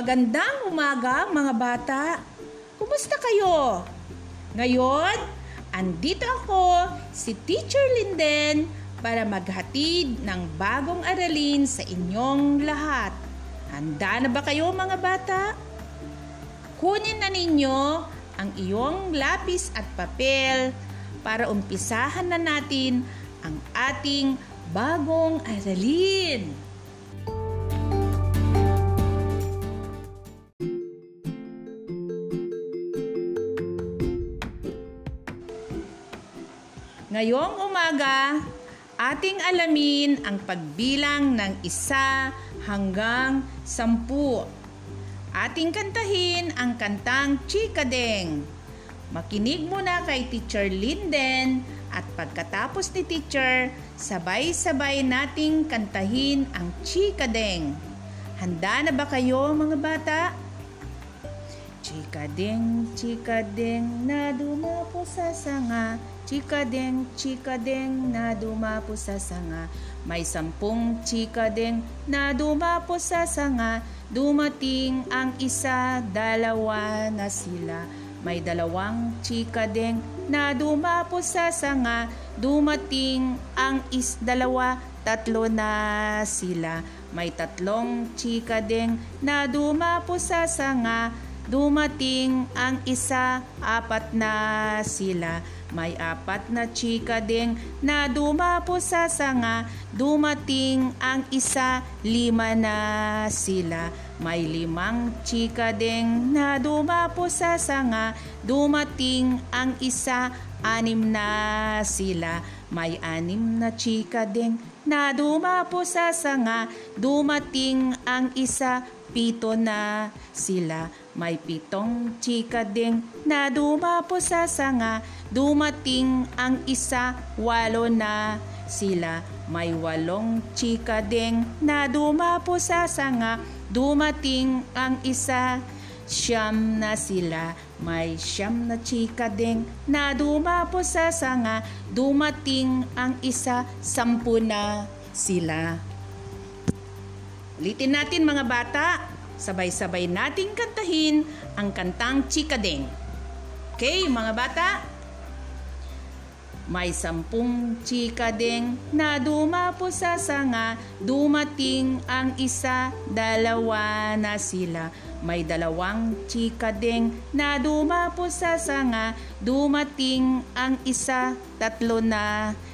Magandang umaga mga bata. Kumusta kayo? Ngayon, andito ako, si Teacher Linden, para maghatid ng bagong aralin sa inyong lahat. Handa na ba kayo mga bata? Kunin na ninyo ang iyong lapis at papel para umpisahan na natin ang ating bagong aralin. Ngayong umaga, ating alamin ang pagbilang ng isa hanggang sampu. Ating kantahin ang kantang Chikadeng. Makinig muna kay Teacher Linden at pagkatapos ni Teacher, sabay-sabay nating kantahin ang Chikadeng. Handa na ba kayo mga bata? Chikadeng, chikadeng na dumapo sa sanga. Chikadeng, chikadeng na dumapo sa sanga. May sampung chikadeng na dumapo sa sanga. Dumating ang isa, dalawa na sila. May dalawang chikadeng na dumapo sa sanga. Dumating ang is dalawa, tatlo na sila. May tatlong chikadeng na dumapo sa sanga Dumating ang isa, apat na sila. May apat na chika ding na dumapo sa sanga. Dumating ang isa, lima na sila. May limang chika ding na dumapo sa sanga. Dumating ang isa, anim na sila. May anim na chika ding na dumapo sa sanga. Dumating ang isa, pito na sila. May pitong chika ding na dumapo sa sanga. Dumating ang isa, walo na sila. May walong chika ding na dumapo sa sanga. Dumating ang isa, siyam na sila. May siyam na chika ding na dumapo sa sanga. Dumating ang isa, sampu na sila. Ulitin natin mga bata. Sabay-sabay nating kantahin ang kantang Chikadeng. Okay, mga bata? May sampung chikadeng na dumapo sa sanga, dumating ang isa, dalawa na sila. May dalawang chikadeng na dumapo sa sanga, dumating ang isa, tatlo na sila.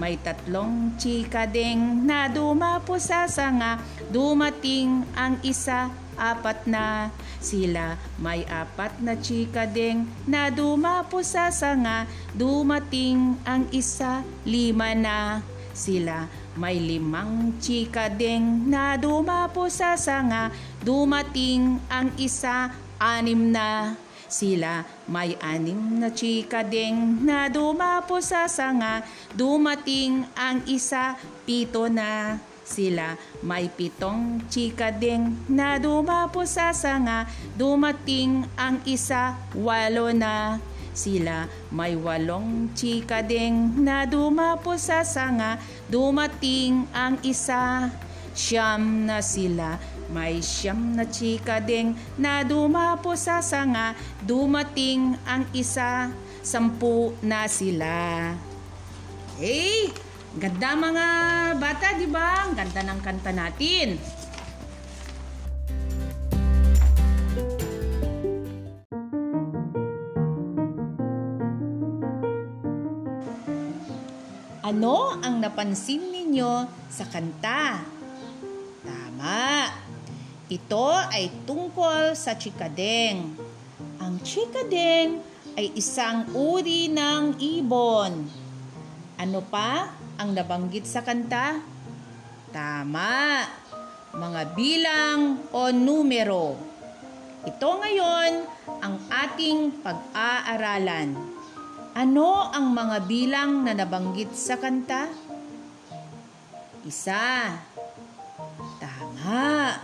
May tatlong chikadeng na dumapo sa sanga, dumating ang isa, apat na sila. May apat na chika ding na dumapo sa sanga, dumating ang isa, lima na sila. May limang chika ding na dumapo sa sanga, dumating ang isa, anim na sila. May anim na chika ding na dumapo sa sanga, dumating ang isa, pito na sila. May pitong chika ding na dumapo sa sanga, dumating ang isa, walo na sila. May walong chika ding na dumapo sa sanga, dumating ang isa, siyam na sila. May siyam na chika ding na dumapo sa sanga, dumating ang isa, sampu na sila. Hey! Ganda mga bata, di ba? Ang ganda ng kanta natin. Ano ang napansin ninyo sa kanta? Tama. Ito ay tungkol sa chikadeng. Ang chikadeng ay isang uri ng ibon. Ano pa ang nabanggit sa kanta? Tama. Mga bilang o numero. Ito ngayon ang ating pag-aaralan. Ano ang mga bilang na nabanggit sa kanta? Isa. Tama.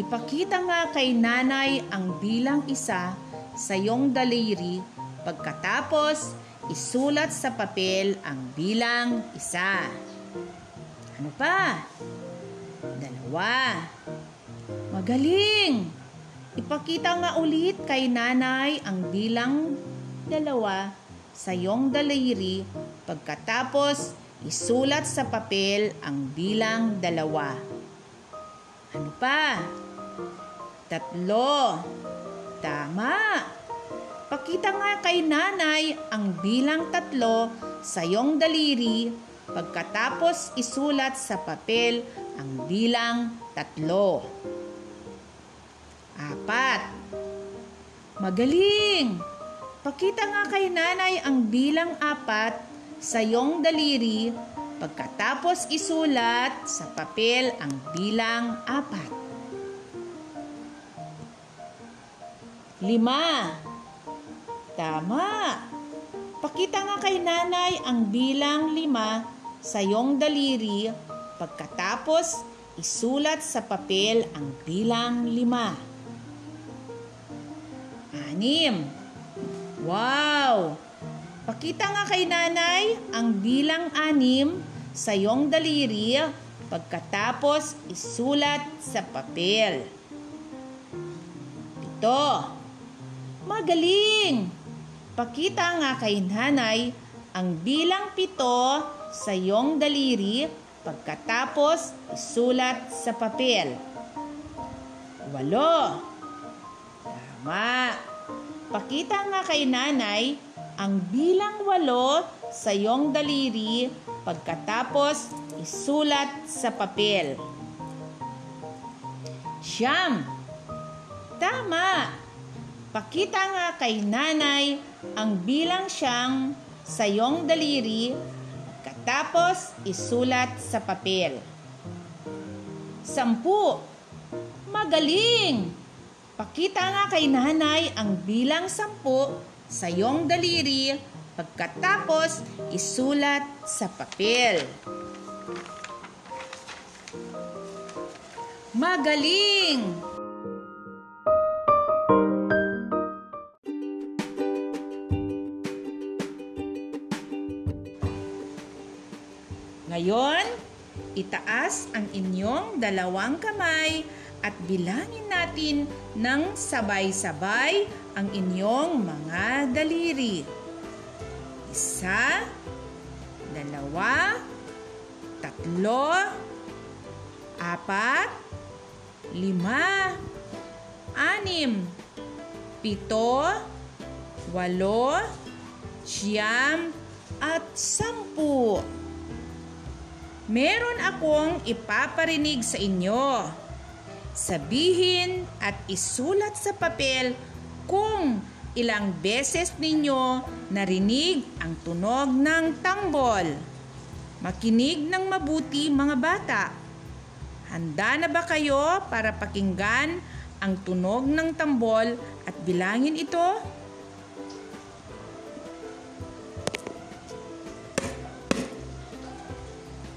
Ipakita nga kay nanay ang bilang isa sa iyong daliri pagkatapos isulat sa papel ang bilang isa. Ano pa? Dalawa. Magaling! Ipakita nga ulit kay nanay ang bilang dalawa sa iyong daliri pagkatapos isulat sa papel ang bilang dalawa. Ano pa? Tatlo. Tama. Pakita nga kay nanay ang bilang tatlo sa iyong daliri pagkatapos isulat sa papel ang bilang tatlo. Apat. Magaling! Pakita nga kay nanay ang bilang apat sa iyong daliri pagkatapos isulat sa papel ang bilang apat. Lima. Tama. Pakita nga kay nanay ang bilang lima sa iyong daliri pagkatapos isulat sa papel ang bilang lima. Anim. Wow! Pakita nga kay nanay ang bilang anim sa iyong daliri pagkatapos isulat sa papel. Pito. Magaling! Pakita nga kay nanay ang bilang pito sa iyong daliri pagkatapos isulat sa papel. Walo. Tama. Pakita nga kay nanay ang bilang walo sa iyong daliri pagkatapos isulat sa papel. Siyam. Tama. Pakita nga kay nanay ang bilang siyang sa iyong daliri pagkatapos isulat sa papel. Sampu. Magaling! Pakita nga kay nanay ang bilang sampu sa iyong daliri pagkatapos isulat sa papel. Magaling! Ngayon, itaas ang inyong dalawang kamay at bilangin natin ng sabay-sabay ang inyong mga daliri. Isa, dalawa, tatlo, apat, lima, anim, pito, walo, siyam, at sampu. Meron akong ipaparinig sa inyo sabihin at isulat sa papel kung ilang beses ninyo narinig ang tunog ng tambol. Makinig ng mabuti mga bata. Handa na ba kayo para pakinggan ang tunog ng tambol at bilangin ito?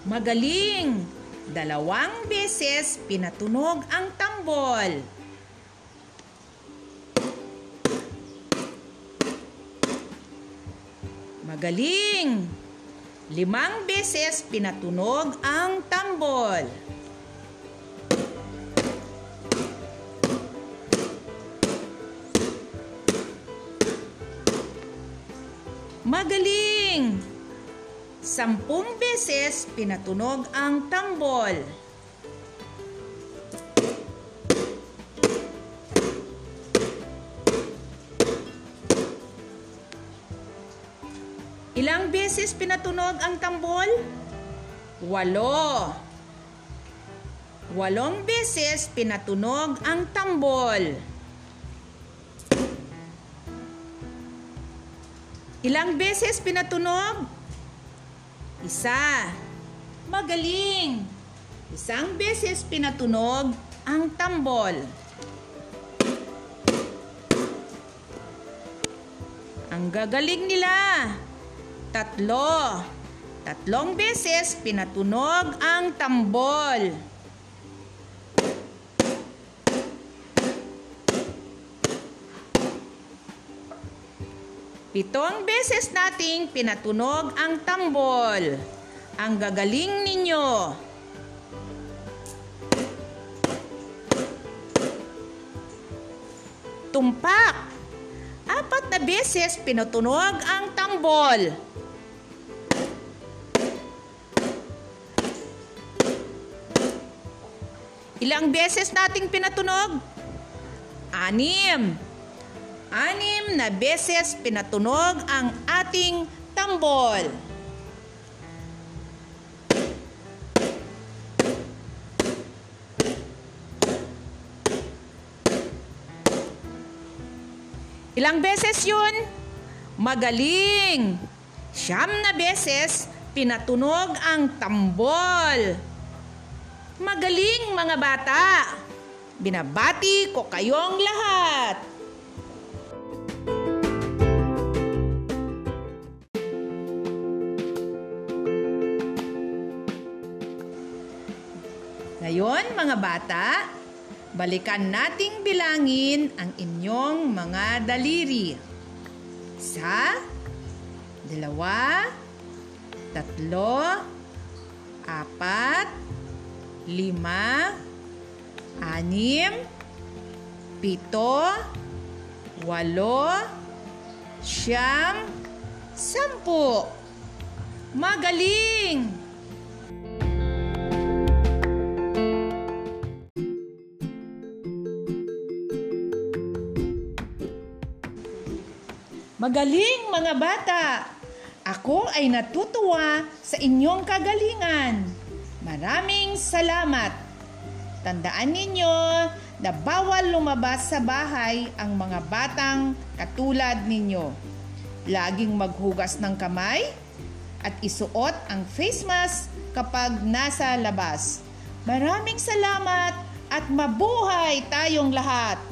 Magaling! Dalawang beses pinatunog ang tambol. Magaling! Limang beses pinatunog ang tambol. Magaling! Sampung beses pinatunog ang tambol. Ilang beses pinatunog ang tambol? Walo. Walong beses pinatunog ang tambol. Ilang beses pinatunog? Isa. Magaling. Isang beses pinatunog ang tambol. Ang gagaling nila. Tatlo. Tatlong beses pinatunog ang tambol. Pitong beses nating pinatunog ang tambol. Ang gagaling ninyo. tumpak. Apat na beses pinutunog ang tambol. Ilang beses nating pinatunog? Anim. Anim na beses pinatunog ang ating tambol. Ilang beses yun? Magaling! Siyam na beses pinatunog ang tambol. Magaling mga bata! Binabati ko kayong lahat! Ngayon mga bata, balikan nating bilangin ang inyong mga daliri. Isa, dalawa, tatlo, apat, lima, anim, pito, walo, siyam, sampu. Magaling! Magaling mga bata! Ako ay natutuwa sa inyong kagalingan. Maraming salamat. Tandaan ninyo na bawal lumabas sa bahay ang mga batang katulad ninyo. Laging maghugas ng kamay at isuot ang face mask kapag nasa labas. Maraming salamat at mabuhay tayong lahat!